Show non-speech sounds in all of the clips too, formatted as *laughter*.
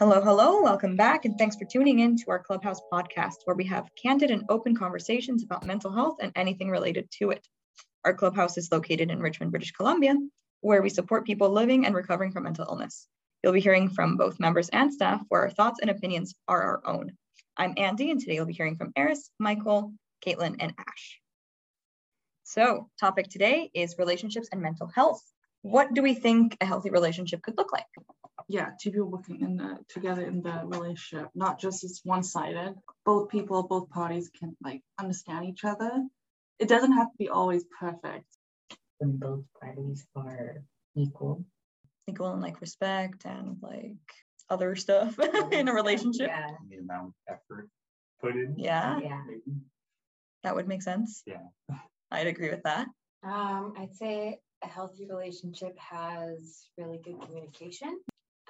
Hello, hello, welcome back, and thanks for tuning in to our Clubhouse podcast, where we have candid and open conversations about mental health and anything related to it. Our clubhouse is located in Richmond, British Columbia, where we support people living and recovering from mental illness. You'll be hearing from both members and staff, where our thoughts and opinions are our own. I'm Andy, and today you'll be hearing from Eris, Michael, Caitlin, and Ash. So, topic today is relationships and mental health. What do we think a healthy relationship could look like? Yeah, two people working in the together in the relationship, not just it's one-sided. Both people, both parties can like understand each other. It doesn't have to be always perfect. When both parties are equal. Equal in like respect and like other stuff *laughs* in a relationship. Yeah. the amount of effort put in. Yeah, Yeah. that would make sense. Yeah. I'd agree with that. Um, I'd say a healthy relationship has really good communication,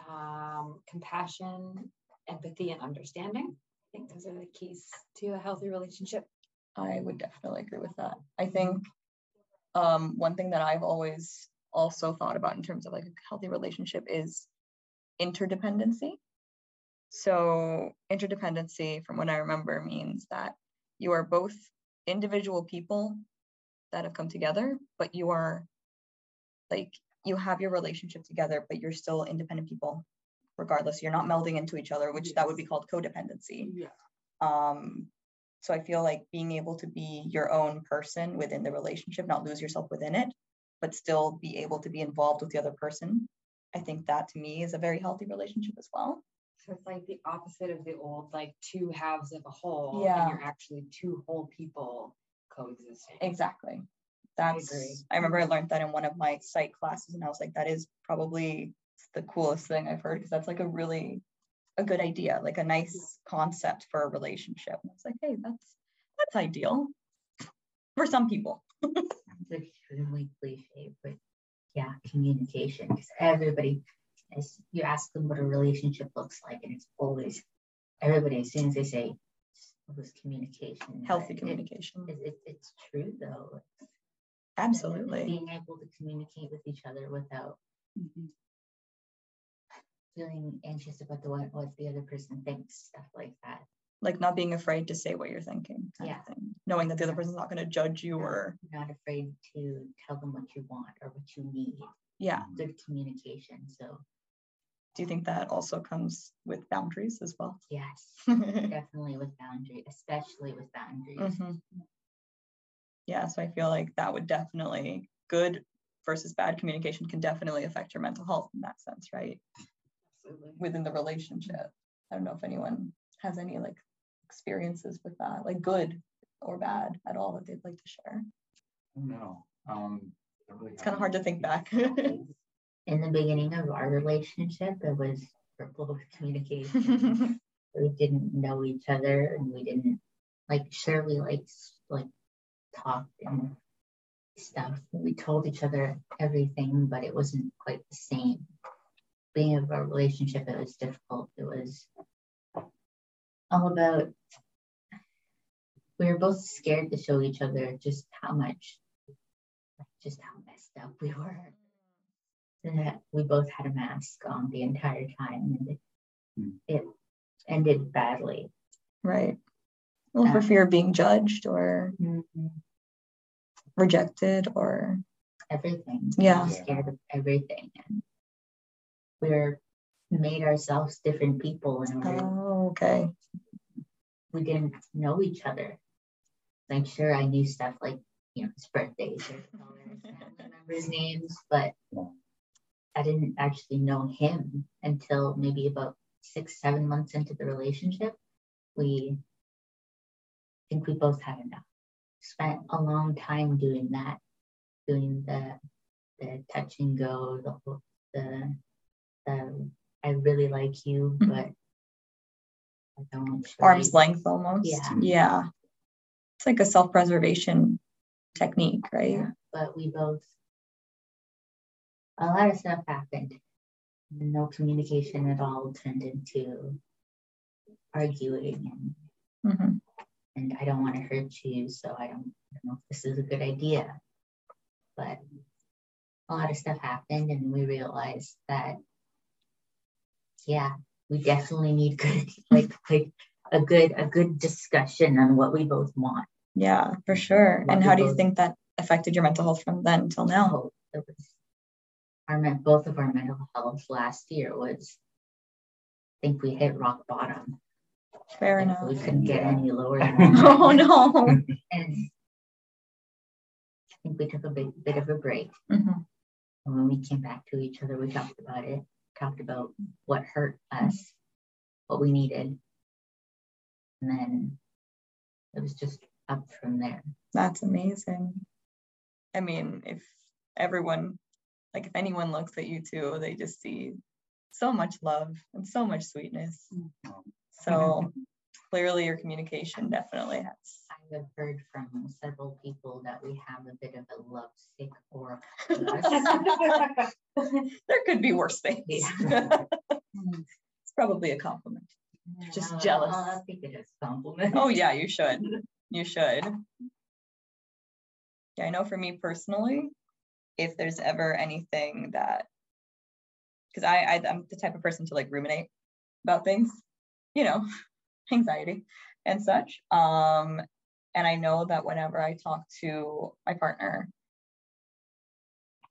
um, compassion, empathy, and understanding. I think those are the keys to a healthy relationship. I would definitely agree with that. I think um, one thing that I've always also thought about in terms of like a healthy relationship is interdependency. So, interdependency, from what I remember, means that you are both individual people that have come together, but you are like, you have your relationship together, but you're still independent people regardless. You're not melding into each other, which that would be called codependency. Yeah. Um, so I feel like being able to be your own person within the relationship, not lose yourself within it, but still be able to be involved with the other person. I think that to me is a very healthy relationship as well. So it's like the opposite of the old, like two halves of a whole, Yeah. and you're actually two whole people coexisting. Exactly. I That's agree. I remember I learned that in one of my psych classes and I was like, that is probably the coolest thing I've heard because that's like a really a good idea, like a nice concept for a relationship. And I was like, hey, that's that's ideal for some people. It's extremely cliche, but yeah, communication. Because everybody, as you ask them what a relationship looks like, and it's always everybody, as soon as they say it was communication, Healthy communication. it- it- it's true though. Absolutely. Being able to communicate with each other without mm-hmm. feeling anxious about the what, what the other person thinks, stuff like that. Like not being afraid to say what you're thinking. Yeah. thing. Knowing that the other person's not going to judge you or Not afraid to tell them what you want or what you need. yeah. Good communication. So Do you think that also comes with boundaries as well? yes, *laughs* definitely with boundary, especially with boundaries. Mm-hmm. Yeah, so I feel like that would definitely good versus bad communication can definitely affect your mental health in that sense, right? Absolutely. Within the relationship. I don't know if anyone has any like experiences with that, like good or bad at all that they'd like to share. No. Um, don't really It's kind of hard to think back. *laughs* In the beginning of our relationship, it was verbal communication. *laughs* we didn't know each other and we didn't like sure we like like talked and stuff. We told each other everything but it wasn't quite the same. Being of a relationship it was difficult. It was all about we were both scared to show each other just how much just how messed up we were. And that we both had a mask on the entire time and it, Hmm. it ended badly. Right. Well, for Uh, fear of being judged or rejected or everything. Yeah. We were scared of everything. And we were made ourselves different people and we, oh, okay. we didn't know each other. Like sure I knew stuff like, you know, his birthdays or colors, family members' names, but I didn't actually know him until maybe about six, seven months into the relationship. We I think we both had enough. Spent a long time doing that, doing the the touch and go, the whole- the the I really like you, Mhm. but I don't Arm's length almost. Yeah. Yeah. It's like a self-preservation technique, right? Yeah, but we both a lot of stuff happened. No communication at all turned into arguing and Mhm. And I don't want to hurt you, so I don't, I don't know if this is a good idea. But a lot of stuff happened, and we realized that, yeah, we definitely need good *laughs* like like a good a good discussion on what we both want. Yeah, for sure. What And how do you think that affected your mental health from then until now? Oh, it was our both of our mental health last year was I think we hit rock bottom. Fair enough. We couldn't get any lower than *laughs* that. Oh no. And I think we took a big bit of a break. Mhm. And when we came back to each other, we talked about it, talked about what hurt us, what we needed. And then it was just up from there. That's amazing. I mean, if everyone, like if anyone looks at you two, they just see so much love and so much sweetness. So mm-hmm. clearly your communication definitely has. I have heard from several people that we have a bit of a lovesick aura *laughs* *laughs* there could be worse things. Yeah. *laughs* it's probably a compliment. Just jealous. I'll, I'll take it a compliment. Oh yeah, you should. You should. Yeah, I know for me personally, if there's ever anything that because I, I I'm the type of person to like ruminate about things, you know, *laughs* anxiety and such. Um, and I know that whenever I talk to my partner,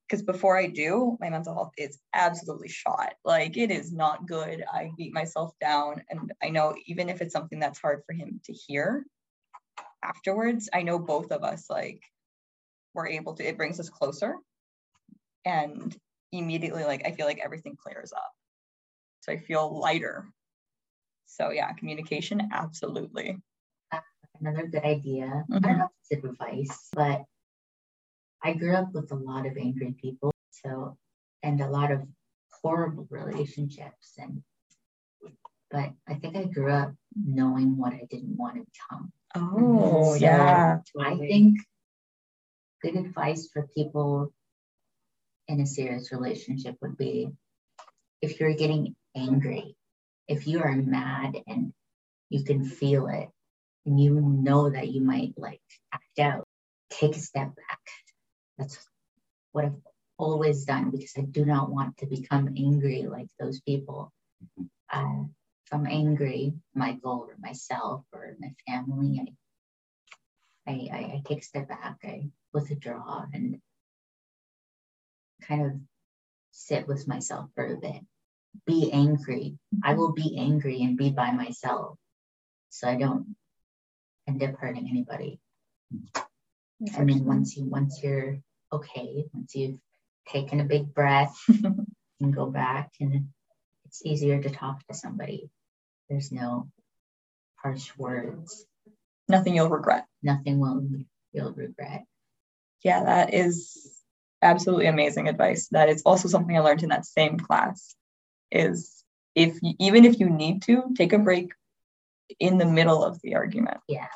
because before I do, my mental health is absolutely shot. Like it is not good. I beat myself down. And I know even if it's something that's hard for him to hear afterwards, I know both of us like we're able to, it brings us closer. And immediately, like I feel like everything clears up. So I feel lighter. So yeah, communication, absolutely. Another good idea. I Mhm. don't know if it's advice, but I grew up with a lot of angry people. So, and a lot of horrible relationships. And, but I think I grew up knowing what I didn't want to become. Oh, So, yeah. I think good advice for people in a serious relationship would be if you're getting angry, if you are mad and you can feel it and you know that you might like act out, take a step back. That's what I've always done because I do not want to become angry like those people. Uh, if I'm angry, Michael or myself or my family, I, I, I, I take a step back, I withdraw and kind of sit with myself for a bit. Be angry. I will be angry and be by myself so I don't end up hurting anybody. And then once you once you're okay, once you've taken a big breath *laughs* and go back and it's easier to talk to somebody. There's no harsh words. Nothing you'll regret. Nothing will you'll regret. Yeah, that is absolutely amazing advice. That is also something I learned in that same class. Is if you, even if you need to take a break in the middle of the argument, Yeah.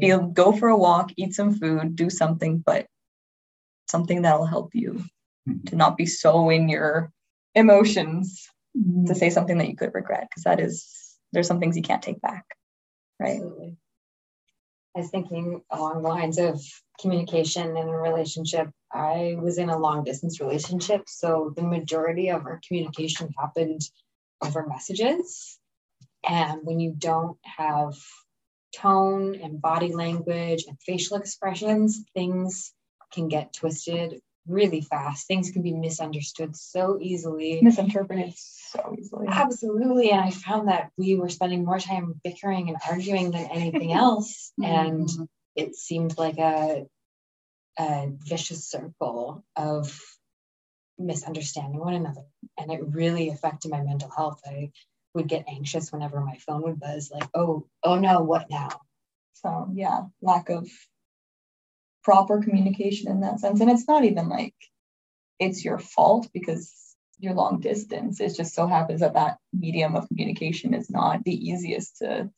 Feel go for a walk, eat some food, do something, but something that'll help you hmm. to not be so in your emotions to mm-hmm. say something that you could regret because that is there's some things you can't take back, right? Absolutely. I was thinking along the lines of communication in a relationship. I was in a long distance relationship, so the majority of our communication happened over messages. And when you don't have tone and body language and facial expressions, things can get twisted really fast. Things can be misunderstood so easily. Misinterpreted so easily. Absolutely. And I found that we were spending more time bickering and arguing than anything else. *laughs* Mm-hmm. And it seemed like a, a vicious circle of misunderstanding one another. And it really affected my mental health. I would get anxious whenever my phone would buzz, like, oh, oh no, what now? So yeah, lack of proper communication in that sense. And it's not even like it's your fault because you're long distance. It just so happens that that medium of communication is not the easiest to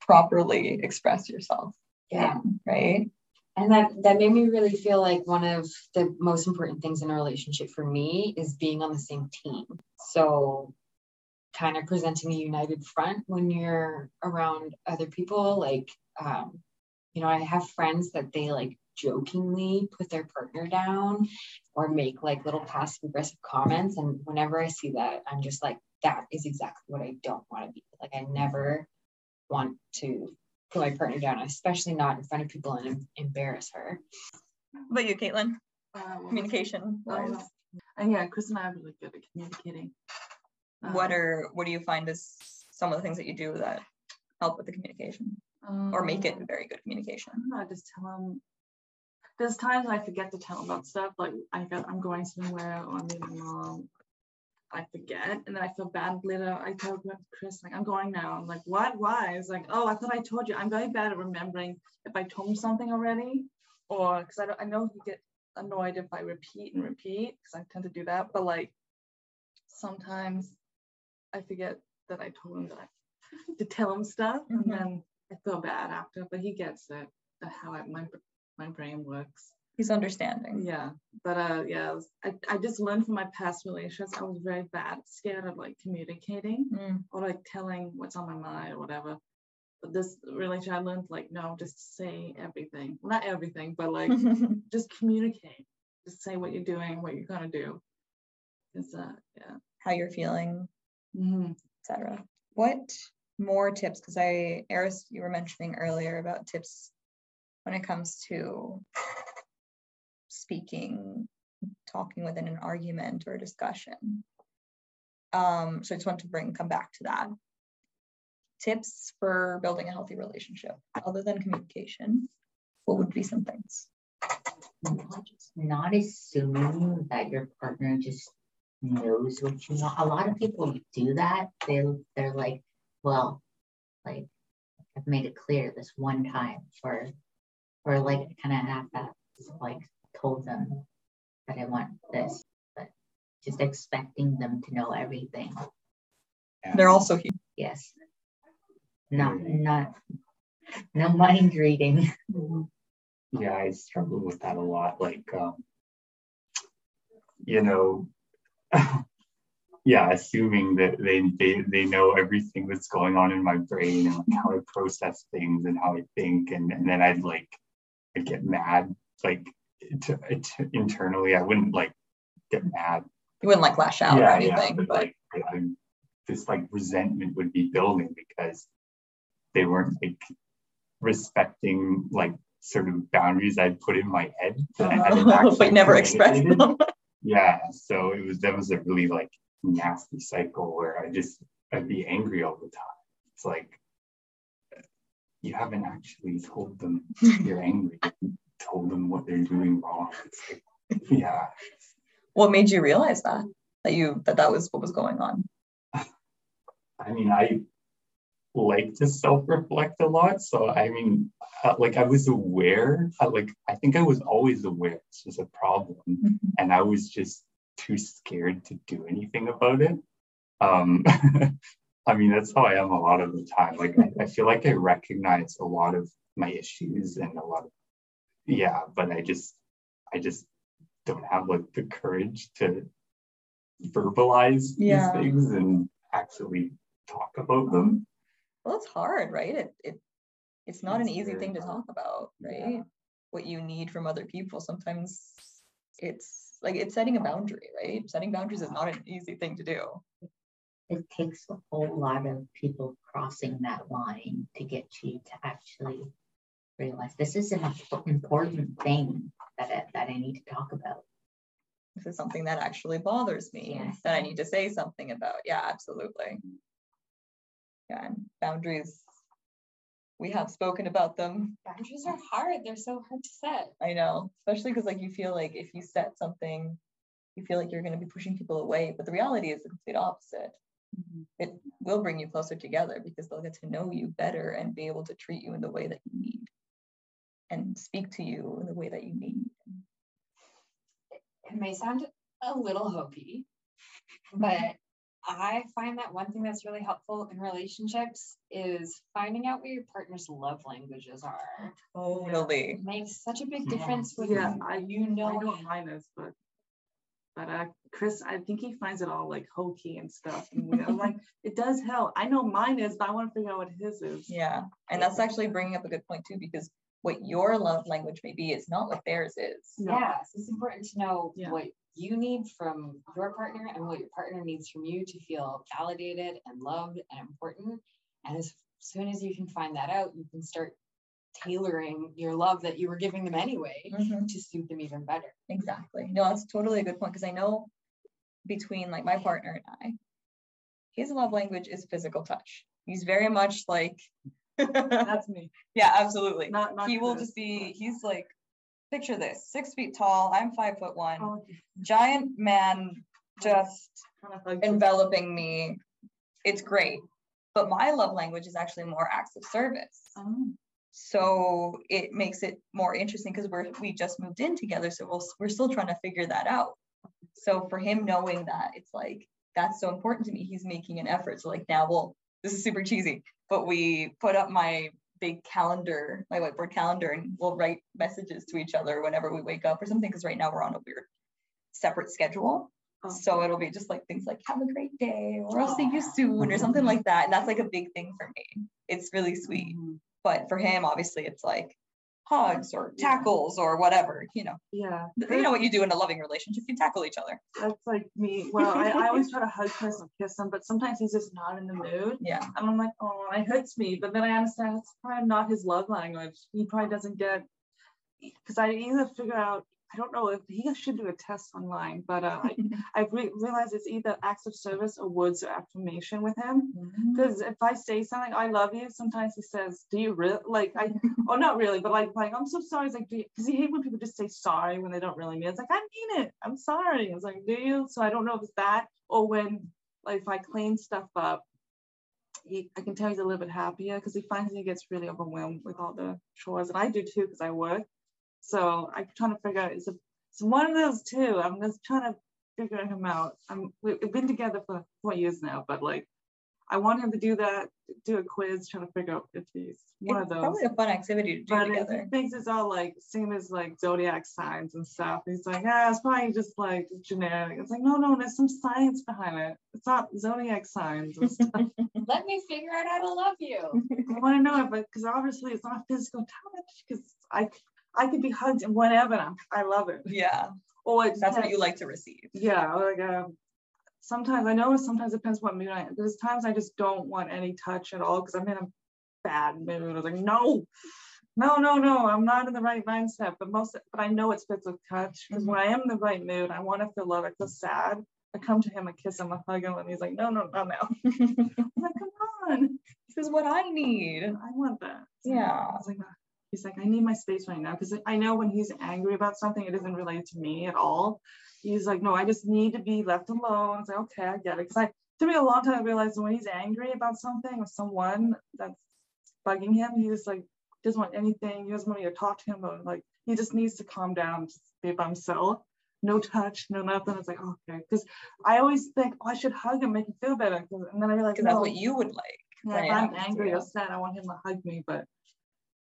properly express yourself. Yeah. in, Right. And that that made me really feel like one of the most important things in a relationship for me is being on the same team. So kind of presenting a united front when you're around other people like um you know i have friends that they like jokingly put their partner down or make like little passive aggressive comments. And whenever I see that, I'm just like, that is exactly what I don't want to be. Like, I never want to put my partner down, especially not in front of people and em- embarrass her. What about you, Caitlin? Uh, Communication. wise? Um, and yeah, Chris and I are really good at communicating. what Um, are what do you find is some of the things that you do that help with the communication or make it um, very good communication? I don't know, I just tell him. There's times I forget to tell him about stuff, like I got, I'm going somewhere or I'm meeting mom. I forget, and then I feel bad later. I tell Chris, like, I'm going now. I'm like, what? Why? It's like, oh, I thought I told you. I'm very bad at remembering if I told him something already, or because I don't, I know he get annoyed if I repeat and repeat, because I tend to do that. But like, sometimes I forget that I told him that I, to tell him stuff, and mm-hmm. then I feel bad after. But he gets it, how I, my my brain works. He's understanding. Yeah, but uh, yeah, I, I, just learned from my past relationships. I was very bad, scared of like communicating Mm. or like telling what's on my mind or whatever. But this relationship, I learned like no, just say everything. Well, not everything, but like *laughs* just communicate. Just say what you're doing, what you're gonna do. Cause uh, yeah. How you're feeling, hmm etc. What more tips? Because I, Eris, you were mentioning earlier about tips when it comes to speaking, talking within an argument or a discussion. Um, so I just want to bring come back to that. Tips for building a healthy relationship other than communication. What would be some things? not, assuming that your partner just knows what you want. A lot of people do that. They they're like, well, like I've made it clear this one time, or or like kind of have that like told them that I want this, but just expecting them to know everything. They're also huge. Yes. Not not no mind reading. *laughs* Yeah, I struggle with that a lot. Like, um, you know, *laughs* yeah, assuming that they, they they know everything that's going on in my brain and like how I process things and how I think, and, and then I'd like I'd get mad. Like to, to, internally, I wouldn't like get mad. You wouldn't like lash out or anything, but, but like I, this like resentment would be building because they weren't like respecting like sort of boundaries I'd put in my head, that I hadn't oh, *laughs* actually but never expressed them. *laughs* Yeah, so it was that was a really like nasty cycle where I just I'd be angry all the time. It's like you haven't actually told them you're angry, told them what they're doing wrong. *laughs* Yeah, what made you realize that that you that that was what was going on I mean, I like to self-reflect a lot. So I mean, uh, like I was aware, uh, like I think I was always aware this was a problem, Mhm. and I was just too scared to do anything about it. Um, *laughs* I mean, that's how I am a lot of the time. Like I, I feel like I recognize a lot of my issues and a lot of yeah, but I just I just don't have like the courage to verbalize Yeah. these things and actually talk about them. well it's hard right it, it it's not an easy very thing to talk about right Yeah. what you need from other people sometimes it's like it's setting a boundary right setting boundaries is not an easy thing to do it takes a whole lot of people crossing that line to get you to actually realize this is an important thing that I, that I need to talk about. this is something that actually bothers me Yes. that i need to say something about yeah absolutely yeah and boundaries we have spoken about them Boundaries are hard. They're so hard to set. I know, especially because like you feel like if you set something, you feel like you're going to be pushing people away. But the reality is the complete opposite. Mm-hmm. It will bring you closer together because they'll get to know you better and be able to treat you in the way that you need and speak to you in the way that you need. It may sound a little hokey, but I find that one thing that's really helpful in relationships is finding out what your partner's love languages are. Totally. It makes such a big Yeah. difference when Yeah, I you I know know what mine is, but but uh, Chris, I think he finds it all like hokey and stuff. And we- I'm like, *laughs* it does help. I know mine is, but I want to figure out what his is. Yeah. And that's actually bringing up a good point too, because what your love language may be is not what theirs is. No. Yeah, so it's important to know Yeah. what you need from your partner and what your partner needs from you to feel validated and loved and important. And as soon as you can find that out, you can start tailoring your love that you were giving them anyway Mhm. to suit them even better. Exactly. No, that's totally a good point because I know between like my partner and I, his love language is physical touch. He's very much like, *laughs* That's me. yeah, absolutely. Not not He will Chris. just be, he's like, picture this six feet tall, I'm five foot one, Oh, giant man just kind of enveloping me. It's great. But my love language is actually more acts of service. Oh, So it makes it more interesting because we're we just moved in together, so we'll, we're still trying to figure that out. So for him knowing that, it's like that's so important to me. He's making an effort. So like now we'll this is super cheesy, but we put up my big calendar, my whiteboard calendar, and we'll write messages to each other whenever we wake up or something. Because right now we're on a weird separate schedule. Oh. So it'll be just like things like have a great day or I'll see you soon or something like that. And that's like a big thing for me. It's really sweet. mhm. But for him, obviously, it's like hugs or tackles or whatever, you know. Yeah. You know what you do in a loving relationship, you tackle each other. That's like me. Well, I, I always try to hug Chris and kiss him, but sometimes he's just not in the mood. Yeah. And I'm like, oh, it hurts me. But then I understand it's probably not his love language. He probably doesn't get, because I either figure out, I don't know if he should do a test online, but uh, I, *laughs* I re- realized it's either acts of service or words of affirmation with him. Because if I say something, I love you, sometimes he says, do you really? Like, I, *laughs* oh, not really, but like, like I'm so sorry. It's like, because he hates when people just say sorry when they don't really mean it. It's like, I mean it. I'm sorry. It's like, do you? So I don't know if it's that or when, like, if I clean stuff up, he, I can tell he's a little bit happier because he finds he gets really overwhelmed with all the chores, and I do too because I work. So I'm trying to figure out it's, a, it's one of those two. I'm just trying to figure him out. I'm we've been together for four years now, but like I want him to do that, do a quiz, trying to figure out if he's one It's of those. probably a fun activity to do But together. he thinks it's all like same as like zodiac signs and stuff. He's like, ah, it's probably just like generic. It's like, no, no, there's some science behind it. It's not zodiac signs and stuff. *laughs* Let me figure out how to love you. I want to know it, but because obviously it's not physical touch. Because I, I could be hugged and whatever. And I'm, I love it. Yeah. Or That's what you like to receive. Yeah, like um, sometimes I know sometimes it depends what mood I am. There's times I just don't want any touch at all because I'm in a bad mood. I was like, no, no, no, no, I'm not in the right mindset. But most, but I know it's physical touch because when I am in the right mood, I want to feel love. I feel sad. I come to him, I kiss him, I hug him, and he's like, no, no, no, no. *laughs* I'm like, come on, This is what I need. I want that. So Yeah. I was like, he's like, I need my space right now because I know when he's angry about something, it isn't related to me at all. He's like, no, I just need to be left alone. It's like, okay, I get it. Because I, took me a long time to realize when he's angry about something or someone that's bugging him, he just like doesn't want anything. He doesn't want me to talk to him. But like, he just needs to calm down, just be by himself. No touch, no nothing. It's like, okay. Because I always think, oh, I should hug him, make him feel better. And then I realize, Because that's no, what you would like. yeah, if I'm angry or sad, I want him to hug me, but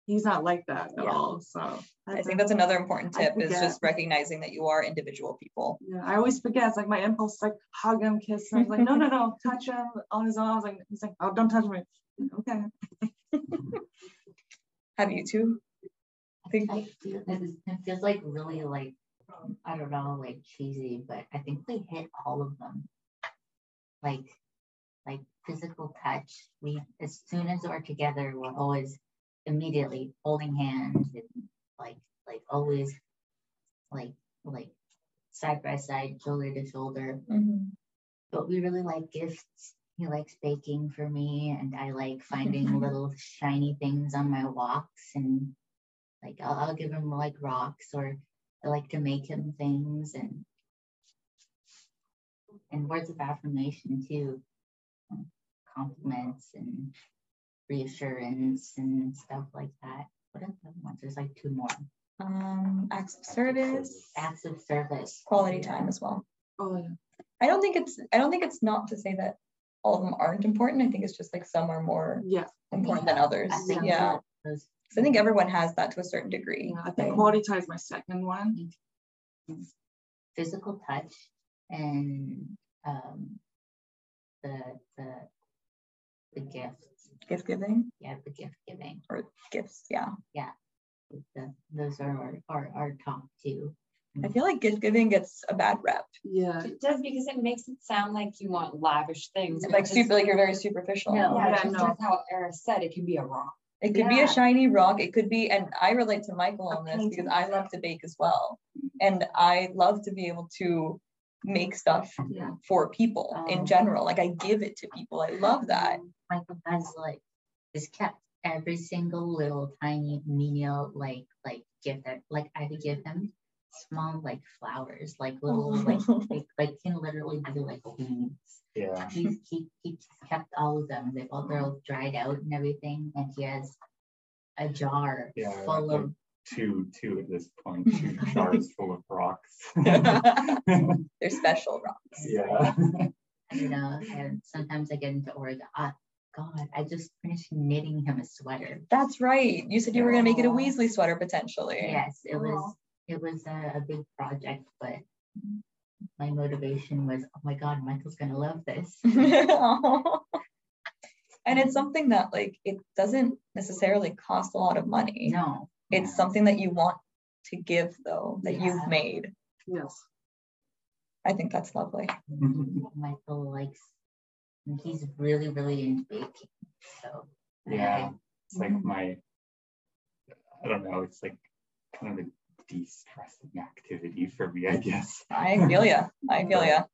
he's not like that at Yeah. all. So I think that's another important tip is just recognizing that you are individual people. Yeah, I always forget. It's like my impulse, is like hug him, kiss him. I was like, no, no, no, *laughs* touch him on his own. I was like, he's like, oh, don't touch me. Okay. *laughs* Have you two? I think I feel it, is- it feels like really like um, I don't know, like cheesy, but I think we hit all of them. Like like physical touch. We as soon as we're together, we're always immediately holding hands and like like always like like side by side, shoulder to shoulder. Mhm. But we really like gifts. He likes baking for me, and I like *laughs* finding little shiny things on my walks. And like I'll, I'll give him like rocks, or I like to make him things, and and words of affirmation too, compliments and reassurance and stuff like that. What are the other ones? There's like two more. um, acts of service, Acts of service. quality time as well. Oh, yeah. I don't think it's I don't think it's not to say that all of them aren't important. I think it's just like some are more Yeah. important than others. I think Yeah. that So I think everyone has that to a certain degree. yeah. I think Like, quality time is my second one. physical touch and um, the the the gifts. Gift giving Yeah, the gift giving. or gifts. Yeah. that, those are our, our, our top two. I feel like gift giving gets a bad rep. Yeah. It does because it makes it sound like you want lavish things. Like because- super, like you're very superficial. No. Yeah, Yeah, just no. like how Eris said, it can be a rock. It could be a shiny rock. It could be, and I relate to Michael on this because. I love to bake as well. And I love to be able to make stuff Yeah. for people Oh. in general. Like I give it to people. I love that. Michael has like has kept every single little tiny menial like like gift that like I could give him small like flowers, like little *laughs* like like like can literally be like weeds. Yeah. He's he he kept all of them. They've all they're all dried out and everything, and he has a jar Yeah, full like- of Two, two at this point, two *laughs* jars full of rocks. *laughs* *laughs* They're special rocks. yeah. you know, and sometimes I get into Oregon. Ah, God, I just finished knitting him a sweater. That's right. You said you were gonna make it a Weasley sweater potentially. Yes, it was it was a, a big project, but my motivation was, oh my God, Michael's gonna love this. And it's something that like it doesn't necessarily cost a lot of money. No, It's something that you want to give though, that Yeah. you've made. Yes. I think that's lovely. *laughs* Michael likes. He's really, really into baking. So Yeah. It's like mm-hmm. my, I don't know, it's like kind of a de-stressing activity for me, I guess. I feel ya. I feel ya.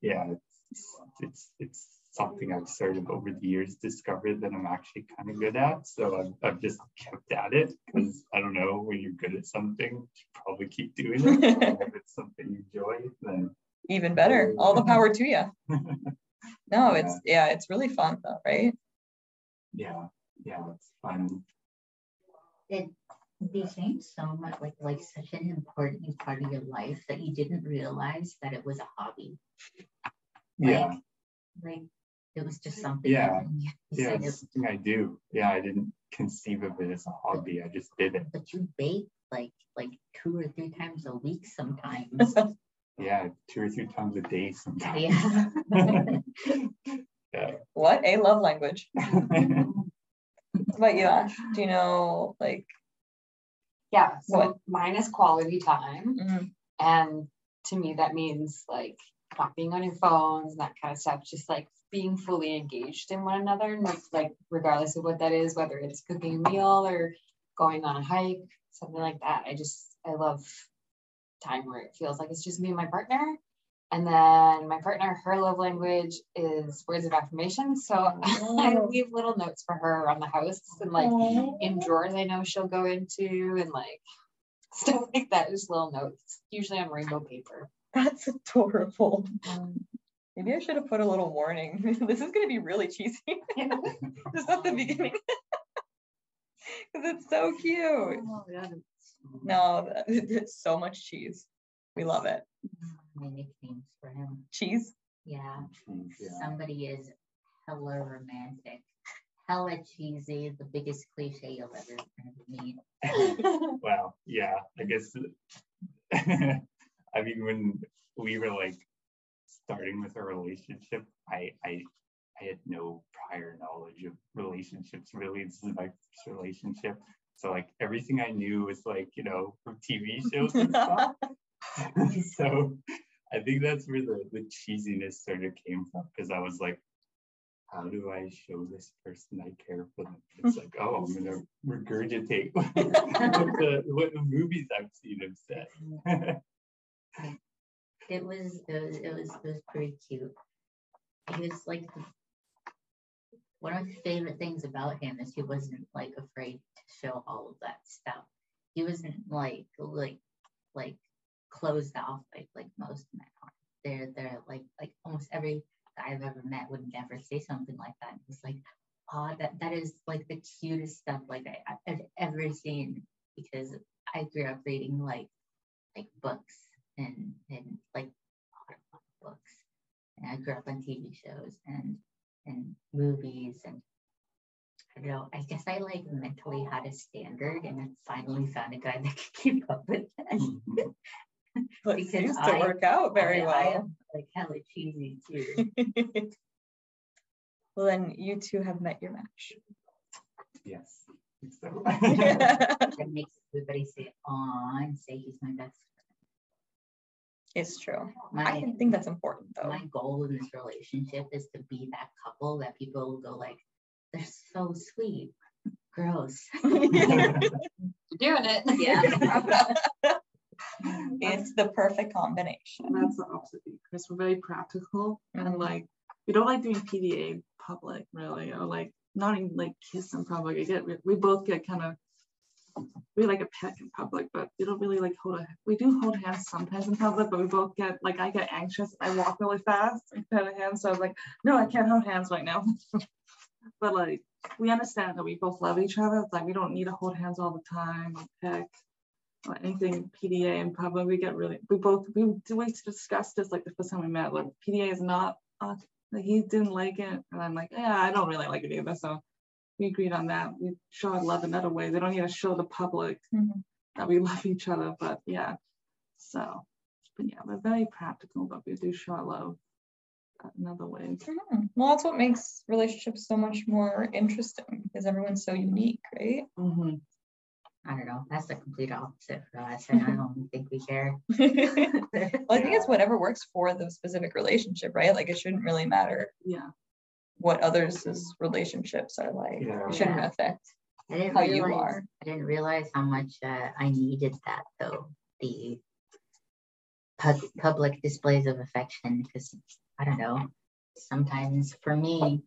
Yeah, it's, it's, it's something I've sort of over the years discovered that I'm actually kind of good at. So I've, I've just kept at it because I don't know, when you're good at something, you probably keep doing it. *laughs* And if it's something you enjoy, then Even better. All the power to you. *laughs* No, it's yeah, it's really fun though, right? yeah, yeah, it's fun. it became so much like like such an important part of your life that you didn't realize that it was a hobby. Yeah, Like it was just something. Yeah. that *laughs* yeah, it's something I do. Yeah, I didn't conceive of it as a hobby. I just did it. but you bake like like two or three times a week sometimes. *laughs* Yeah, two or three times a day sometimes. yeah. *laughs* Yeah. What a love language. What about you, Ash? Do you know like Yeah, so What? mine is quality time. mm, And to me, that means like not being on your phones and that kind of stuff, just like being fully engaged in one another, like, like regardless of what that is, whether it's cooking a meal or going on a hike, something like that. I just, I love time where it feels like it's just me and my partner. And then my partner, her love language is words of affirmation. So *laughs* I Oh. leave little notes for her around the house and like in drawers I know she'll go into and like *laughs* stuff like that, just little notes, usually on rainbow paper. that's adorable. Mm-hmm. Maybe I should have put a little warning. *laughs* this is gonna be really cheesy. *laughs* Just at the beginning. *laughs* Because it's so cute. Oh, yeah. No, it's so much cheese. We love it. Mm, My nicknames for him. Cheese. Yeah. Yeah. Somebody is hella romantic, hella cheesy, the biggest cliche you'll ever ever meet. Wow. Yeah. I guess. I mean, when we were like starting with a relationship, I I I had no prior knowledge of relationships. Really, this is my first relationship. So like everything I knew was like you know from TV shows and stuff. *laughs* *laughs* so I think that's where the the cheesiness sort of came from because I was like. How do I show this person I care for them? It's like, oh, I'm gonna regurgitate *laughs* what the, what the movies I've seen have said. It was it was it was, it was pretty cute. He was like the- one of my favorite things about him is he wasn't like afraid to show all of that stuff. He wasn't like like like closed off like like most men are. They're they're like like almost every guy I've ever met would never say something like that. It's like, oh, that that is like the cutest stuff like I, I've ever seen because I grew up reading like like books and and like a lot of books. And I grew up on TV shows and and movies and I don't know. I guess I like mentally had a standard and then finally found a guy that *laughs* could keep up with that. Mm-hmm. *laughs* But Because seems to I- work out very I- I well. am, like hella cheesy too. *laughs* well, then you two have met your match. Yes. So, That makes everybody say, "Aw," and say he's my best it's true. friend. I think that's important though. my goal in this relationship is to be that couple that people will go like, "They're so sweet." Gross. *laughs* You're doing it. Yeah. *laughs* it's the perfect combination. That's the opposite of Chris. We're very practical Mhm. and like we don't like doing PDA public really, or like not even like kiss in public. I get we, we both get kind of we like a peck in public, but we don't really like hold a we do hold hands sometimes in public, but we both get like I get anxious. I walk really fast and hold hands. So I was like, no, I can't hold hands right now. *laughs* but like we understand that we both love each other. It's like we don't need to hold hands all the time or peck or anything PDA in public. We get really we both we do we discussed this like the first time we met. Like PDA is not uh, like he didn't like it, and I'm like, yeah, I don't really like it either. So we agreed on that. We show our love another way. They don't need to show the public Mhm. that we *laughs* love each other. But yeah, so but yeah, we're very practical, but we do show our love another way. Mhm. Well, that's what makes relationships so much more interesting because everyone's so unique, right? Mm-hmm. I don't know. That's the complete opposite for us, and I don't think we care. *laughs* *laughs* well, I think it's whatever works for the specific relationship, right? Like it shouldn't really matter Yeah. What others' relationships are like. Yeah. It shouldn't Yeah. affect I didn't how you are. I didn't realize how much uh, I needed that though. The pub- public displays of affection, because I don't know. Sometimes for me,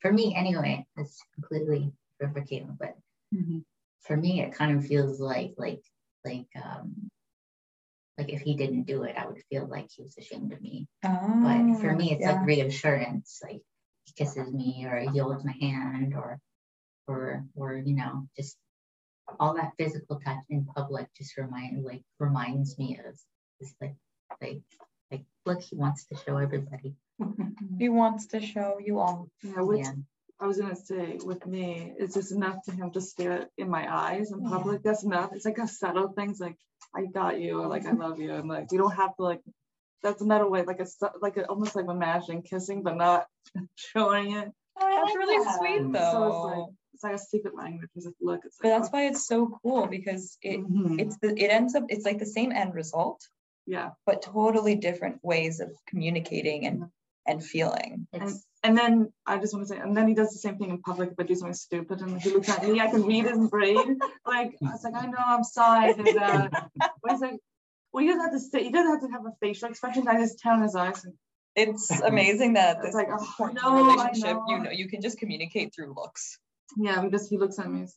for me anyway, it's completely different for Caitlin, but Mhm. for me, it kind of feels like like like um like if he didn't do it, I would feel like he was ashamed of me. But for me, it's Ah, yeah. like reassurance. Like he kisses me or he holds my hand or or or you know, just all that physical touch in public just remind like reminds me of this like like like look, he wants to show everybody. he wants to show you all. Yeah, which Yeah. I was gonna say with me, it's just enough to him to stare in my eyes in public. That's enough. It's like a subtle things like I got you or like I love you and like you don't have to like. That's another way, like a like a, almost like imagining kissing, but not *laughs* showing it. That's really that. sweet though. So it's like it's like a secret language. It's like look, it's but like that's why it's so cool because it Mhm. it's the it ends up it's like the same end result, yeah. but totally different ways of communicating and and feeling. It's And then I just want to say, and then he does the same thing in public, but do something stupid, and he looks at me. I can read his brain. *laughs* Like I was like, I know, I'm sorry. I did that. But *laughs* he's like, well, he doesn't have to say. He doesn't have to have a facial expression. I just turn his eyes. And, It's *laughs* amazing that at It's this like, oh, point no, the I relationship, you know. know, you can just communicate through looks. yeah, we just he looks at me. It's,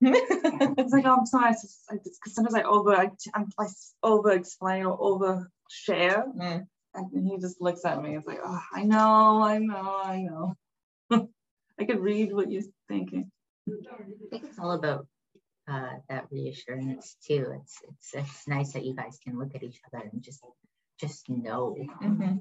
*laughs* it's like, oh, I'm sorry. It's just, I just, cause sometimes I over, I, I'm, I over explain or over share, Mm. and he just looks at me. It's like, oh, I know, I know, I know. *laughs* I could read what you're thinking. I think it's all about uh, that reassurance too. It's it's it's nice that you guys can look at each other and just just know. Mhm.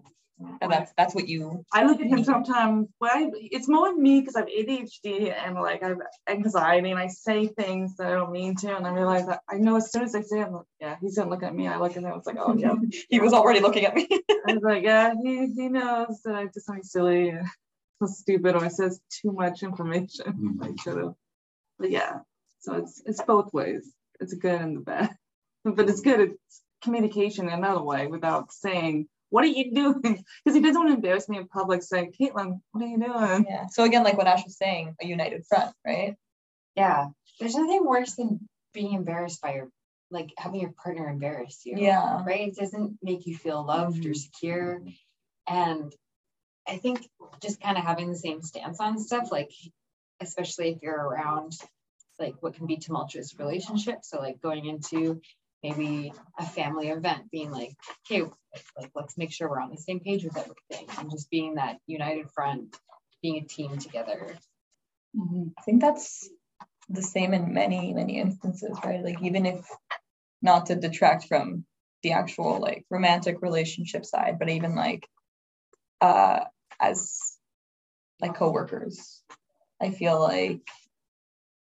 And that's that's what you I look at him sometimes. Well, I, it's more me because I have ADHD and like I have anxiety and I say things that I don't mean to, and I realize that I know as soon as I say, it, I'm like, yeah, he's gonna look at me. I look at him. It's like, oh yeah. *laughs* he was already looking at me. *laughs* I was like, yeah, he, he knows that I did something silly, and *laughs* so stupid, or it says too much information. I should have. But yeah, so it's it's both ways. It's good and the bad, *laughs* but it's good. It's communication in another way without saying, "What are you doing?" *laughs* Because he doesn't want to embarrass me in public. Saying, "Caitlin, what are you doing?" yeah. So again, like what Ash was saying, a united front, right? Yeah. There's nothing worse than being embarrassed by your like having your partner embarrass you. Yeah. Right. It doesn't make you feel loved or mm-hmm. secure. And I think just kind of having the same stance on stuff, like especially if you're around like what can be tumultuous relationships. So like going into maybe a family event, being like, okay, like let's make sure we're on the same page with everything and just being that united front, being a team together. Mhm. I think that's the same in many, many instances, right? Like even if not to detract from the actual like romantic relationship side, but even like uh as like coworkers, I feel like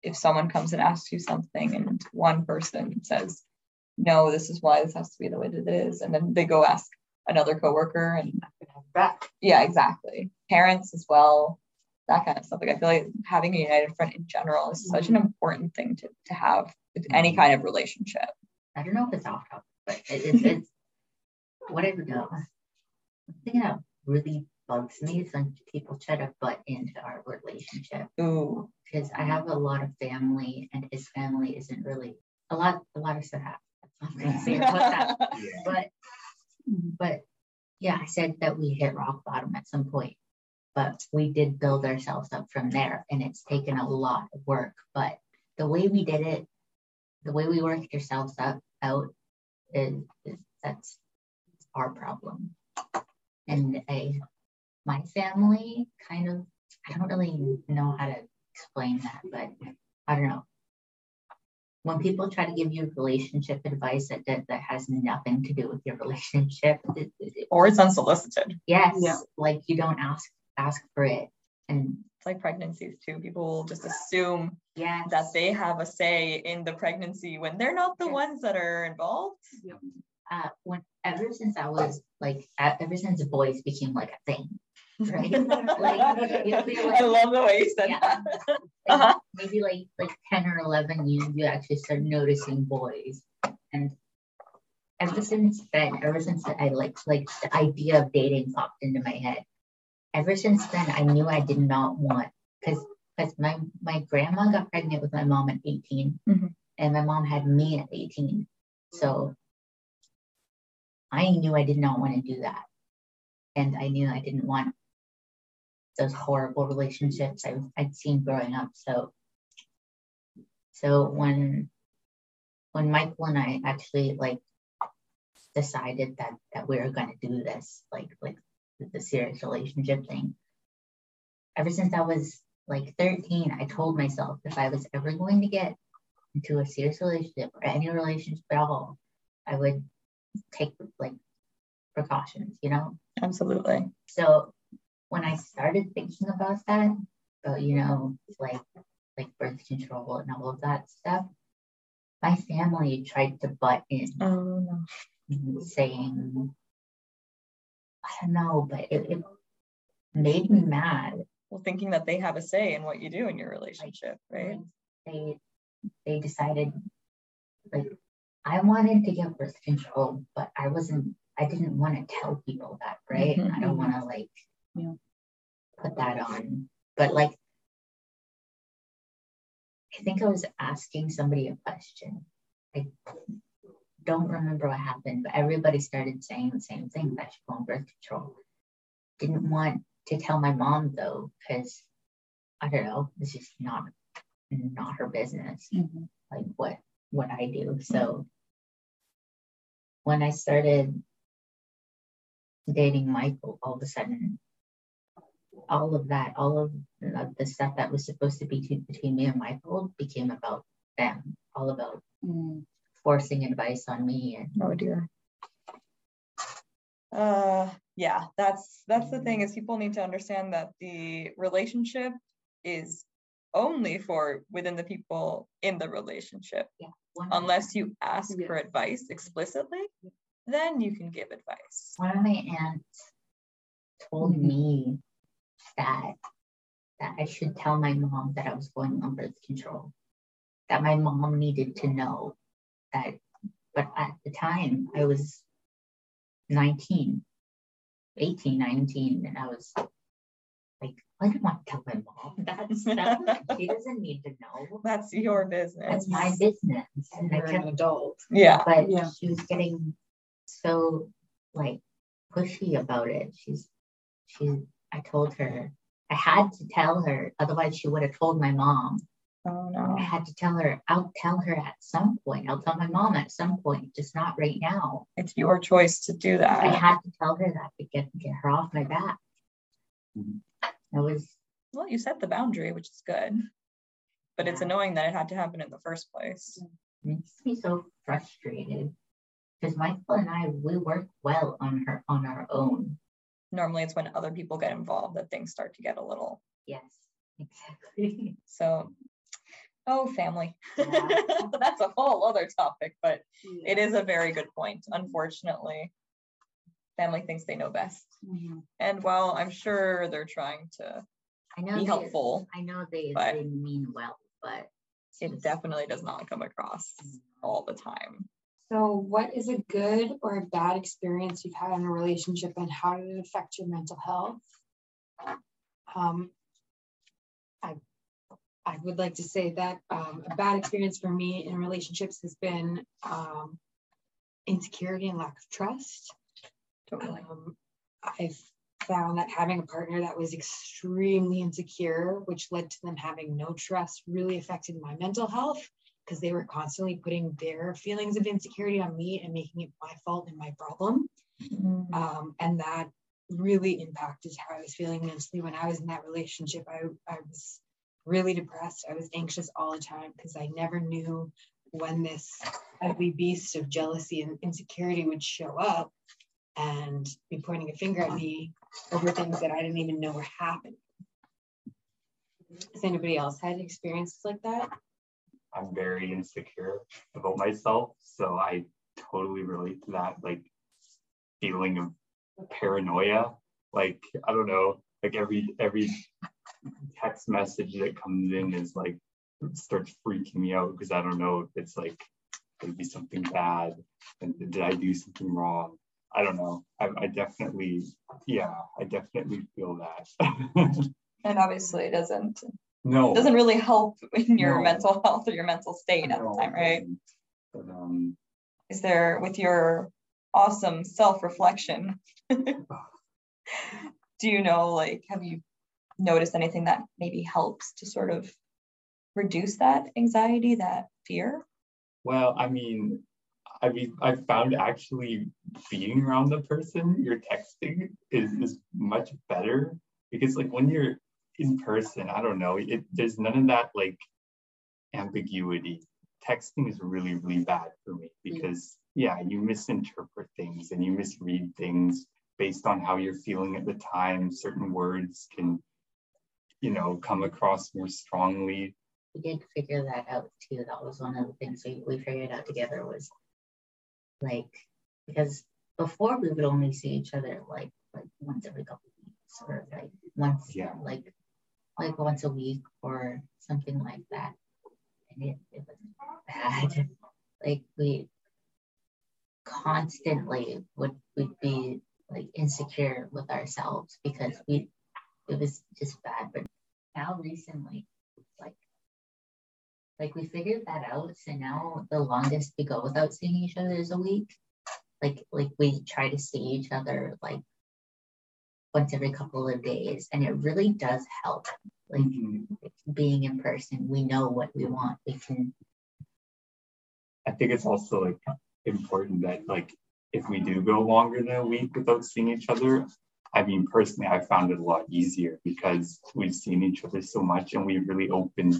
if someone comes and asks you something and one person says, no, this is why this has to be the way that it is, and then they go ask another coworker and Back. yeah, exactly. Parents as well. that kind of stuff. Like I feel like having a united front in general is such an mm-hmm. important thing to, to have with mm-hmm. any kind of relationship. I don't know if it's off topic, but it, it's, it's. The thing that really bugs me is when people try to butt into our relationship Ooh. because I have a lot of family and his family isn't really a lot a lot of stuff happens. I'm gonna say about that. *laughs* Yeah. But but yeah, I said that we hit rock bottom at some point, but we did build ourselves up from there, and it's taken a lot of work. But the way we did it, the way we worked ourselves up out, is, is that's our problem. And I, my family kind of, I don't really know how to explain that, but I don't know. When people try to give you relationship advice that that, that has nothing to do with your relationship, it- it- Or it's unsolicited. yes, Yeah. like you don't ask ask for it, and It's like pregnancies too. People will just assume yes, that they have a say in the pregnancy when they're not the Yeah. ones that are involved. uh, when ever since I was like, ever since boys became like a thing, right? *laughs* like, like, *laughs* I love the way you said Yeah. that. *laughs* like, Uh-huh. maybe like like ten or eleven, you you actually start noticing boys, and ever since then, ever since I like like the idea of dating popped into my head. Ever since then, I knew I did not want because because my my grandma got pregnant with my mom at 18 Mhm. and my mom had me at 18 so i knew i did not want to do that and i knew i didn't want those horrible relationships I, i'd seen growing up so so when when michael and i actually like decided that that we were going to do this like like the, the serious relationship thing ever since i was like 13 i told myself if i was ever going to get into a serious relationship or any relationship at all i would take like precautions you know Absolutely. so when I started thinking about that, about you know, like like birth control and all of that stuff, my family tried to butt in, Oh no. saying, I don't know, but it, it made me mad. Well, thinking that they have a say in what you do in your relationship, right? They they decided like I wanted to get birth control, but I wasn't I didn't want to tell people that, right? Mhm, I don't want to like. Put that on. But like I think I was asking somebody a question. I don't remember what happened, but everybody started saying the same thing that go on birth control. Didn't want to tell my mom though, because I don't know, it's just not not her business Mhm. like what what I do. So when I started dating Michael, all of a sudden, all of that, all of the, the stuff that was supposed to be to- between me and Michael became about them, all about Mm. forcing advice on me. And Oh dear. Uh yeah, that's that's the thing is people need to understand that the relationship is only for within the people in the relationship. one, Unless you ask Yeah. for advice explicitly, then you can give advice. one of my aunts told Mhm. me that that I should tell my mom that I was going on birth control. That my mom needed to know that, but at the time I was 19, 18, 19, and I was like, I don't want to tell my mom *laughs* that stuff. she doesn't need to know. That's your business. That's my business. And I You're kept an adult. yeah. but Yeah. she was getting so like pushy about it. She's she I told her I had to tell her, otherwise she would have told my mom. Oh no. I had to tell her, I'll tell her at some point. I'll tell my mom at some point, just not right now. It's your choice to do that. I had to tell her that to get get her off my back. Mhm. It was Well, you set the boundary, which is good. But it's annoying that it had to happen in the first place. makes me so frustrated. Because Michael and I, we work well on her on our own. Normally it's when other people get involved that things start to get a little Yes, exactly. *laughs* so oh family. Yeah. *laughs* That's a whole other topic, but Yeah. it is a very good point. Unfortunately, family thinks they know best. Mhm. And while I'm sure they're trying to I know be they- helpful. I know they, they mean well, but It definitely does not come across all the time. So, what is a good or a bad experience you've had in a relationship, and how did it affect your mental health? Um, I, I would like to say that um, a bad experience for me in relationships has been um, insecurity and lack of trust. Totally. Um, I've found that having a partner that was extremely insecure, which led to them having no trust, really affected my mental health because they were constantly putting their feelings of insecurity on me and making it my fault and my problem. Um, and that really impacted how I was feeling mentally when I was in that relationship. I, I was really depressed. I was anxious all the time because I never knew when this ugly beast of jealousy and insecurity would show up and be pointing a finger at me over things that I didn't even know were happening. Has anybody else had experiences like that? I'm very insecure about myself. So I totally relate to that like feeling of paranoia. Like, I don't know, like every every text message that comes in is like starts freaking me out because I don't know if it's like maybe something bad and did I do something wrong? I don't know. I, I definitely, yeah, I definitely feel that. *laughs* And obviously it doesn't no, It doesn't really help *laughs* in your No. mental health or your mental state at the time, right? But um, Is there with your awesome self-reflection? *laughs* do you know like have you noticed anything that maybe helps to sort of reduce that anxiety, that fear? Well, I mean, I mean, I found actually being around the person you're texting is, is much better because, like, when you're in person, I don't know, it there's none of that like ambiguity. Texting is really, really bad for me because, yeah, you misinterpret things and you misread things based on how you're feeling at the time. Certain words can, you know, come across more strongly we did figure that out too. That was one of the things we, we figured out together was like because before we would only see each other like like once every couple of weeks or like once Yeah. like like once a week or something like that. And it, it was bad. like we constantly would would be like insecure with ourselves because we it was just bad. But now recently, like like we figured that out. So now the longest we go without seeing each other is a week. Like like we try to see each other like once every couple of days, and it really does help. Like mm-hmm. being in person, we know what we want. We can I think it's also like important that like if we do go longer than a week without seeing each other, I mean personally I found it a lot easier because we've seen each other so much and we really opened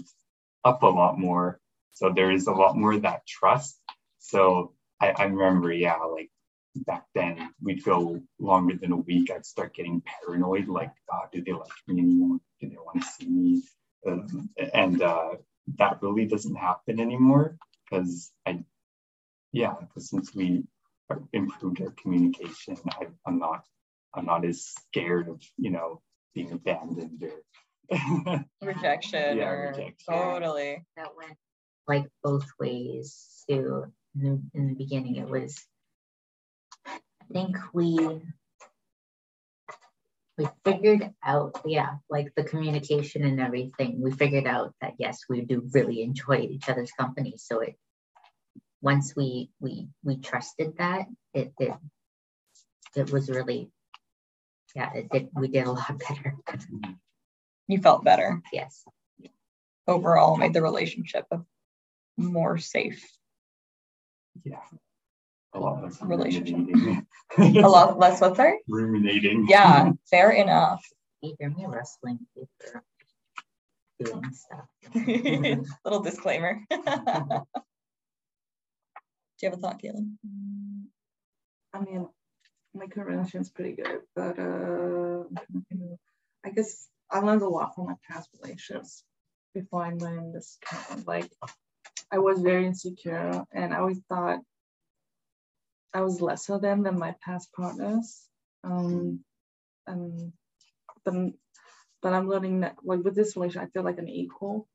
up a lot more. So there is a lot more of that trust. So I, I remember, yeah, like back then we'd go longer than a week. I'd start getting paranoid, like, oh, do they like me anymore? Do they want to see me? Um, and uh, that really doesn't happen anymore because I, yeah, because since we improved our communication, I, I'm not, I'm not as scared of, you know, being abandoned or *laughs* Rejection Yeah, or rejection. totally. that went like both ways too. In the, in the beginning, it was I think we we figured out, yeah, like the communication and everything. We figured out that yes, we do really enjoy each other's company. So it once we we we trusted that, it it it was really yeah, it did we did a lot better. You felt better Yes. overall, made the relationship more safe, yeah. A lot less Relationship. *laughs* a lot less. What's sorry? ruminating. Yeah, fair enough. You hear me wrestling paper doing stuff. *laughs* Little disclaimer. *laughs* Do you have a thought, Caitlin? I mean, my current relationship's pretty good, but uh, I guess I learned a lot from my past relationships before I went in this kind of like I was very insecure and I always thought I was lesser than than my past partners. Um, and the but I'm learning that like with this relation, I feel like an equal,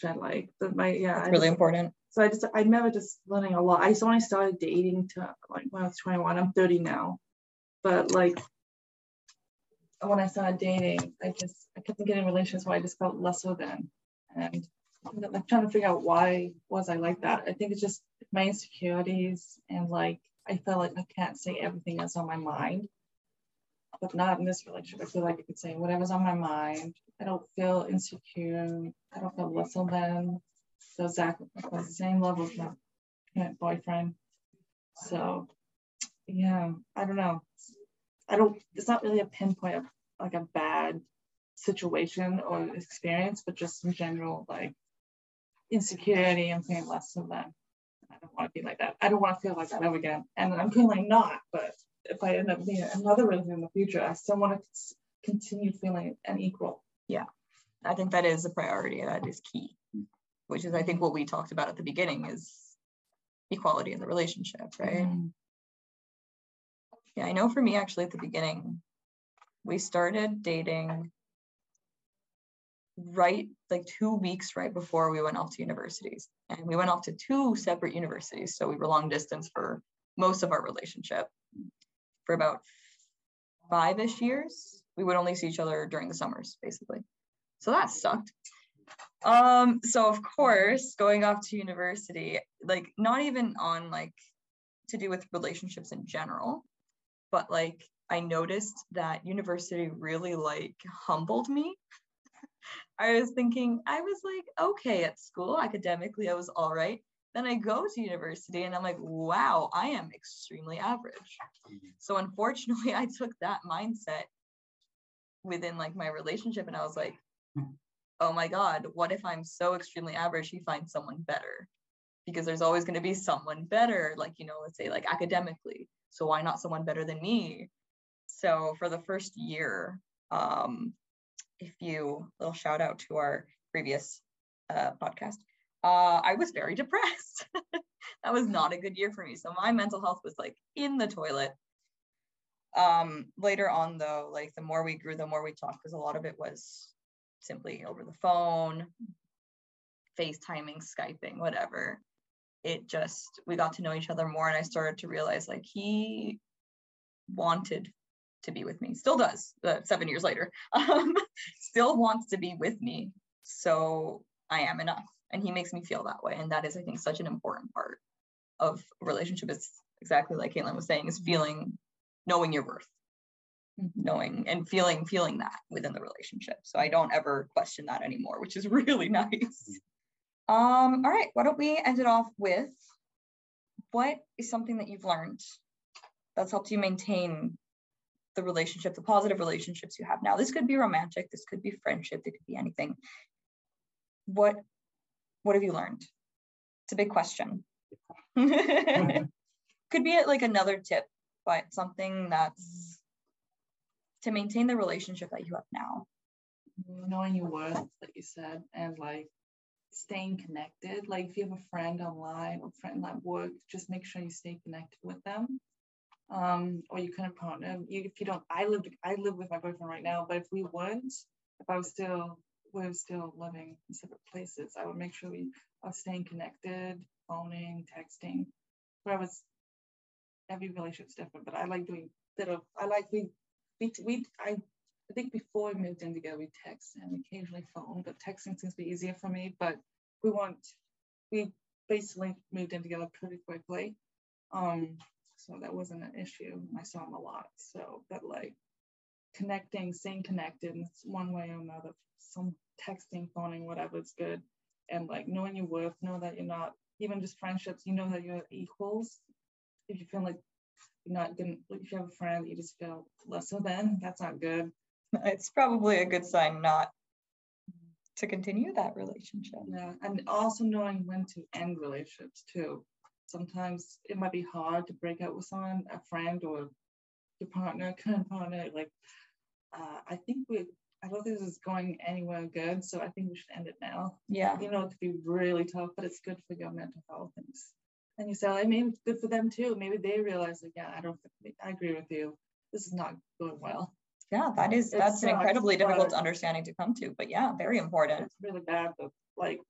which I like. But my yeah, It's really just- important. so I just I never just learning a lot. I just only started dating to like when I was 21. I'm 30 now, but like when I started dating, I just I kept getting relationships where I just felt lesser than, and I'm trying to figure out why was I like that. I think it's just my insecurities and like I felt like I can't say everything that's on my mind, but not in this relationship. I feel like I could say whatever's on my mind. I don't feel insecure. I don't feel lesser than. So exactly like the same level as my current boyfriend. So yeah, I don't know. I don't it's not really a pinpoint of like a bad situation or experience, but just in general, like insecurity and feeling less than don't want to be like that. I don't want to feel like that ever again. And I'm feeling not, but if I end up being another relationship in the future, I still want to continue feeling an equal. Yeah. I think that is a priority. That is key, which is I think what we talked about at the beginning is equality in the relationship, right? Mhm. Yeah, I know for me actually at the beginning, we started dating right like two weeks right before we went off to universities. And we went off to two separate universities. So we were long distance for most of our relationship for about five ish years. We would only see each other during the summers, basically. So that sucked. Um, so of course, going off to university, like not even on like to do with relationships in general, but like I noticed that university really like humbled me. *laughs* I was thinking I was like okay at school academically I was all right. Then I go to university and I'm like wow I am extremely average. So unfortunately *laughs* I took that mindset within like my relationship and I was like oh my god what if I'm so extremely average he finds someone better because there's always going to be someone better like you know let's say like academically so why not someone better than me so for the first year um if you little shout out to our previous uh, podcast. Uh i was very depressed. *laughs* That was not a good year for me. So my mental health was like in the toilet. Um later on though like the more we grew the more we talked because a lot of it was simply over the phone facetiming skyping whatever. It just we got to know each other more and i started to realize like he wanted to be with me. Still does uh, seven years later. *laughs* Um, still wants to be with me. So i am enough. And he makes me feel that way. And that is i think such an important part of relationship. Is exactly like caitlin was saying is feeling knowing your worth. Knowing and feeling feeling that within the relationship. So i don't ever question that anymore which is *laughs* really nice. Um all right. Why don't we end it off with what is something that you've learned that's helped you maintain the relationship the positive relationships you have now. This could be romantic this could be friendship it could be anything. What what have you learned? It's a big question. *laughs* Could be like another tip but something that's to maintain the relationship that you have now. Knowing your worth, like you said, and like staying connected. Like if you have a friend online or friend at work, just make sure you stay connected with them. Um, or you of partner. You, if you don't, I live, I live with my boyfriend right now, but if we weren't, if I was still, we were still living in separate places, I would make sure we are staying connected, phoning, texting. Whereas every relationship's different, but I like doing bit of, I like we, we, we I I think before we moved in together, we text and occasionally phone, but texting seems to be easier for me. But we want, we basically moved in together pretty quickly. Um, so that wasn't an issue. I saw him a lot. So, but like connecting, staying connected in one way or another, some texting, phoning, whatever is good. And like knowing your worth, know that you're not, even just friendships, you know that you're equals. If you feel like you're not gonna, if you have a friend that you just feel lesser than, that's not good. *laughs* it's probably a good sign not to continue that relationship Yeah, and also knowing when to end relationships too. Sometimes it might be hard to break up with someone, a friend or your partner, *laughs* current partner. Like, uh, I think we, I don't think this is going anywhere good, so I think we should end it now. yeah You know, it could be really tough, but it's good for your mental health and and you say, maybe it's good for them too. Maybe they realize, like, yeah, I don't, I agree with you. This is not going well. Yeah, that is It that's an incredibly difficult understanding to come to, but yeah, very important. It's really bad, but like,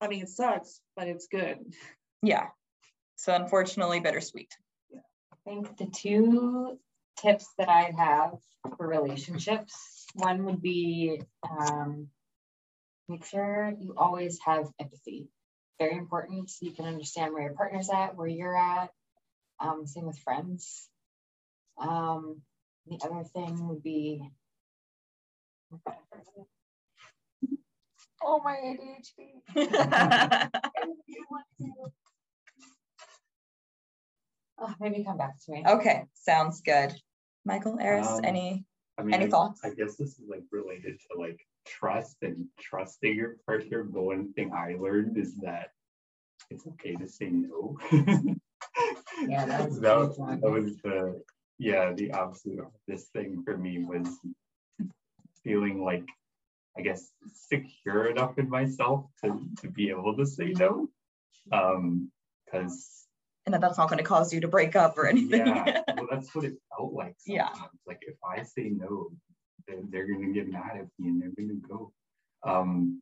I mean, it sucks, but it's good. Yeah. So unfortunately, bittersweet. I think the two tips that I have for relationships, one would be um, make sure you always have empathy. Very important so you can understand where your partner's at, where you're at. Um, same with friends. Um, the other thing would be oh my ADHD. *laughs* *laughs* Oh, maybe come back to me. okay, sounds good. Michael, Eris, Um, any I mean, Any I- thoughts? I guess this is like related to like trust and trusting your partner. But one thing I learned is that it's okay to say no. *laughs* Yeah, that was *laughs* that, was- that was the yeah the absolute hardest thing for me was feeling like I guess secure enough in myself to to be able to say no. Um, because and that that's not going to cause you to break up or anything. yeah, *laughs* well, that's what it felt like. Yeah. Like if I say no, then they're gonna get mad at me and they're gonna go. Um,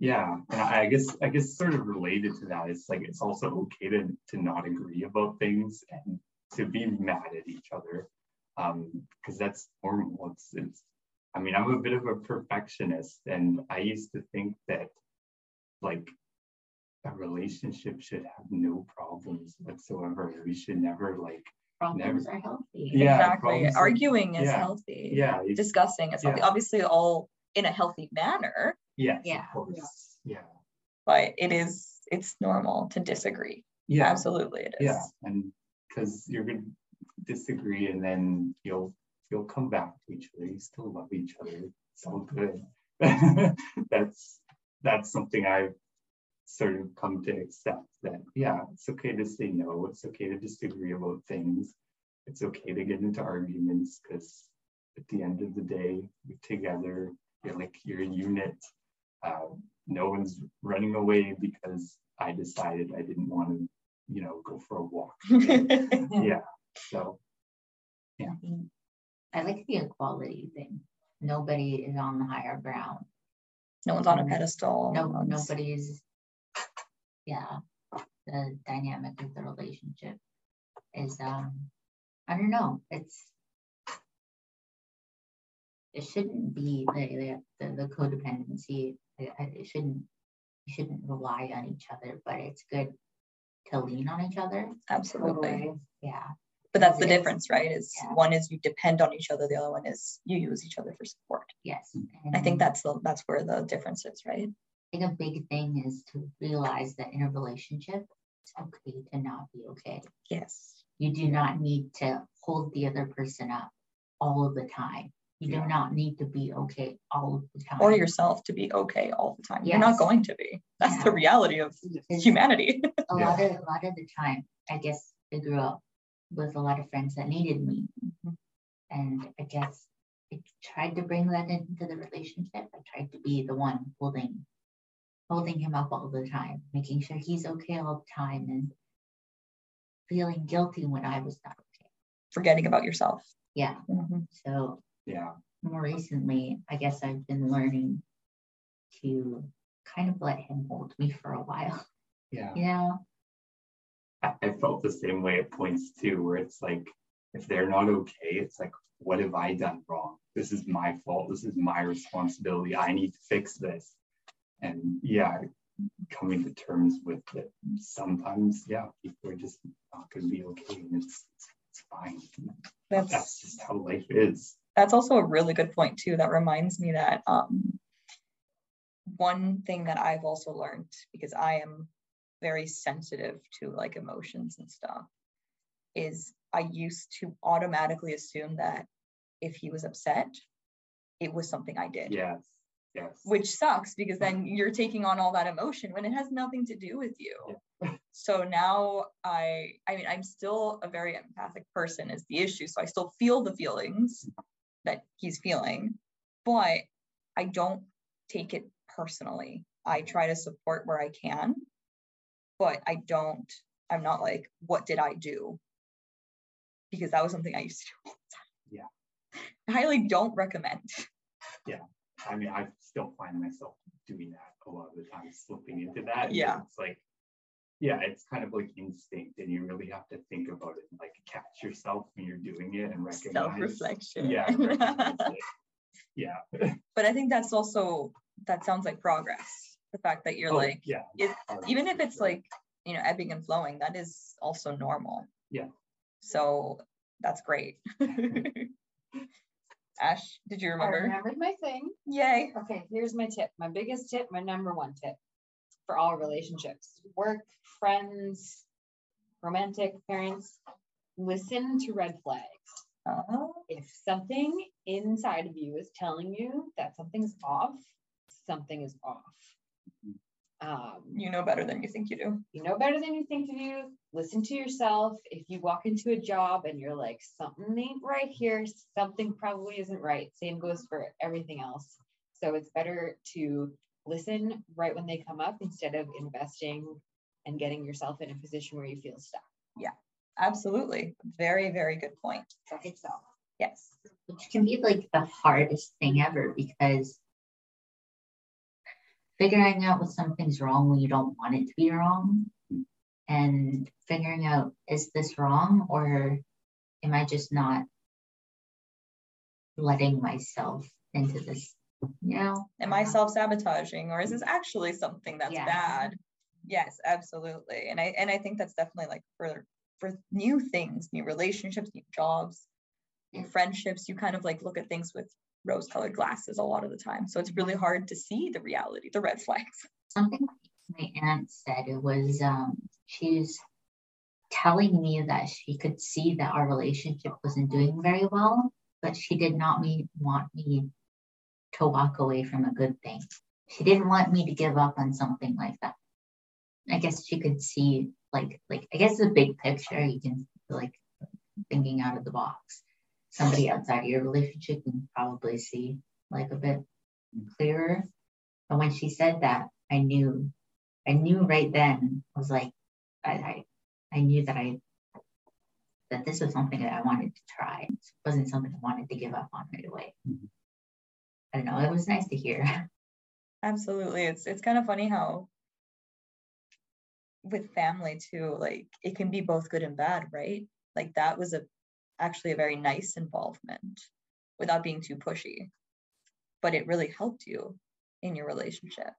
yeah, and I guess I guess sort of related to that, it's like it's also okay to to not agree about things and to be mad at each other. Um, because that's normal. It's it's. I mean, I'm a bit of a perfectionist, and I used to think that, like, a relationship should have no problems whatsoever. We should never like Problems are healthy. Yeah, exactly. problems are- Arguing is yeah, healthy. yeah you- Discussing is healthy. Yeah. Obviously, all in a healthy manner, yes Yeah. of course yeah but it is it's normal to disagree. yeah Absolutely, it is. yeah and because you're gonna disagree and then you'll you'll come back to each other you still love each other it's all good *laughs* that's that's something i've sort of come to accept that yeah it's okay to say no it's okay to disagree about things it's okay to get into arguments because at the end of the day you're together you're like you're a unit um, no one's running away because i decided i didn't want to you know go for a walk *laughs* yeah so I I like the equality thing. Nobody is on the higher ground. no one's on a pedestal. No, nobody's, yeah, the dynamic of the relationship is, um, I don't know, it's, it shouldn't be the, the, the codependency, it, it shouldn't, you shouldn't rely on each other, but it's good to lean on each other, Absolutely. yeah. But that's the difference, right? Is Yeah. one is you depend on each other, the other one is you use each other for support. Yes. I think that's the that's where the difference is, right? I think a big thing is to realize that in a relationship, it's okay to not be okay. Yes. You do not need to hold the other person up all of the time. You Yeah. do not need to be okay all of the time. Or yourself to be okay all the time. You're not going to be. That's the reality of Because humanity. a *laughs* lot of a lot of the time, I guess I grew up with a lot of friends that needed me, Mhm. and I guess I tried to bring that into the relationship. I tried to be the one holding holding him up all the time, making sure he's okay all the time, and feeling guilty when I was not okay. Forgetting about yourself. Yeah. Mhm. So yeah more recently, I guess I've been learning to kind of let him hold me for a while. yeah You know? I, I felt the same way at points too, where it's like, if they're not okay, it's like, what have I done wrong? This is my fault. This is my responsibility. I need to fix this. And yeah, coming to terms with it. Sometimes, yeah, people are just not going to be okay, and it's it's, it's fine. That's That's just how life is. that's also a really good point too. That reminds me that um one thing that I've also learned because I am very sensitive to like emotions and stuff is I used to automatically assume that if he was upset, it was something I did. Yes, yes. which sucks because then you're taking on all that emotion when it has nothing to do with you. *laughs* so now I I mean I'm still a very empathic person is the issue. So I still feel the feelings that he's feeling, but I don't take it personally. I mm-hmm. try to support where I can, but I don't I'm not like what did I do? Because that was something I used to do all the time. Yeah. highly don't recommend. I mean, I still find myself doing that a lot of the time, slipping into that. Yeah. It's like, yeah, it's kind of like instinct and you really have to think about it, and like catch yourself when you're doing it and recognize. Self-reflection. Yeah. *laughs* Yeah. *laughs* but I think that's also that sounds like progress. The fact that you're Oh, like, Yeah. it, even if it's sure. like, you know, ebbing and flowing, that is also normal. Yeah. So that's great. *laughs* Ash, did you remember? I remembered my thing. Yay. Okay, here's my tip. My biggest tip, my number one tip for all relationships work, friends, romantic, parents. Listen to red flags. Oh, If something inside of you is telling you that something's off, something is off. Um, you know better than you think you do. you know better than you think you do. Listen to yourself. If you walk into a job and you're like, something ain't right here, something probably isn't right. Same goes for everything else. So it's better to listen right when they come up instead of investing and getting yourself in a position where you feel stuck. Yeah, absolutely. Very, very good point. So I think so. Yes. which can be like the hardest thing ever because figuring out when something's wrong when you don't want it to be wrong and figuring out is this wrong or am I just not letting myself into this, you know? Am I self-sabotaging or is this actually something that's Yeah. bad? Yes, absolutely. And I and I think that's definitely like for for new things, new relationships, new jobs, new friendships, you kind of like look at things with rose-colored glasses a lot of the time. So it's really hard to see the reality, the red flags. something my aunt said it was um she's telling me that she could see that our relationship wasn't doing very well but she did not me want me to walk away from a good thing she didn't want me to give up on something like that i guess she could see like like i guess the big picture you can like thinking out of the box somebody outside of your relationship can probably see like a bit clearer but when she said that I knew, I knew right then. I was like, I, I, I knew that I, that this was something that I wanted to try. It wasn't something I wanted to give up on right away. Mhm. I don't know. It was nice to hear. *laughs* Absolutely. It's it's kind of funny how with family too, like it can be both good and bad, right? Like that was a actually a very nice involvement without being too pushy. But it really helped you in your relationship.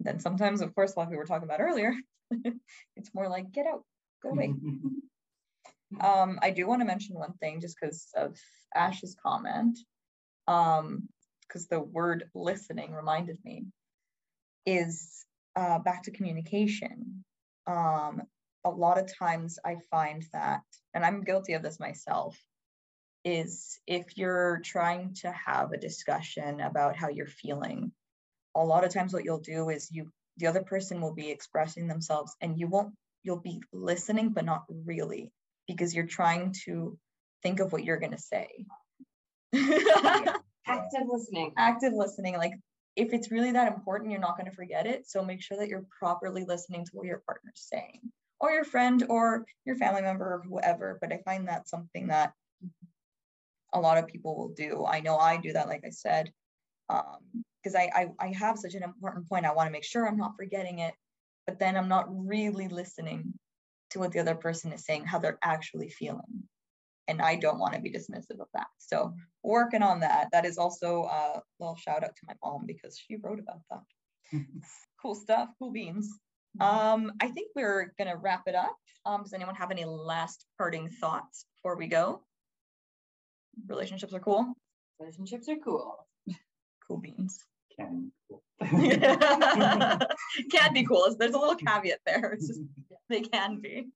Then sometimes, of course, like we were talking about earlier, *laughs* it's more like get out, go away. *laughs* Um, I do want to mention one thing just because of Ash's comment. Um, because the word listening reminded me is uh, back to communication. Um, a lot of times I find that, and I'm guilty of this myself, is if you're trying to have a discussion about how you're feeling, a lot of times what you'll do is you, the other person will be expressing themselves and you won't, you'll be listening, but not really because you're trying to think of what you're going to say. *laughs* Active listening. Active listening, like if it's really that important, you're not going to forget it. So make sure that you're properly listening to what your partner's saying, or your friend, or your family member, or whoever. But I find that something that a lot of people will do. I know I do that, like I said, um, because I, I I have such an important point. I want to make sure I'm not forgetting it, but then I'm not really listening to what the other person is saying, how they're actually feeling. And I don't want to be dismissive of that. So working on that. That is also a little shout out to my mom because she wrote about that. *laughs* cool stuff, cool beans. Um, I think we're gonna wrap it up. Um, does anyone have any last parting thoughts before we go? Relationships are cool. Relationships are cool. Cool beans. Can. cool. *laughs* *laughs* can be cool. There's a little caveat there. It's just *laughs* they can be.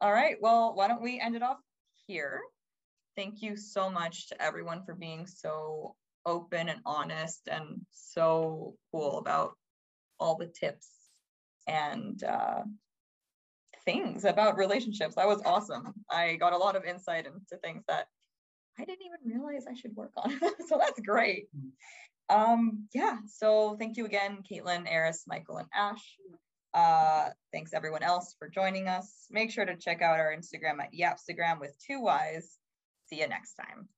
All right. Well, why don't we end it off here? Thank you so much to everyone for being so open and honest and so cool about all the tips and uh, things about relationships. That was awesome. I got a lot of insight into things that I didn't even realize I should work on. *laughs* so that's great. Um, yeah, so thank you again, Caitlin, Eris, Michael, and Ash. Uh, thanks everyone else for joining us. Make sure to check out our Instagram at Yapstagram with two Y's. See you next time.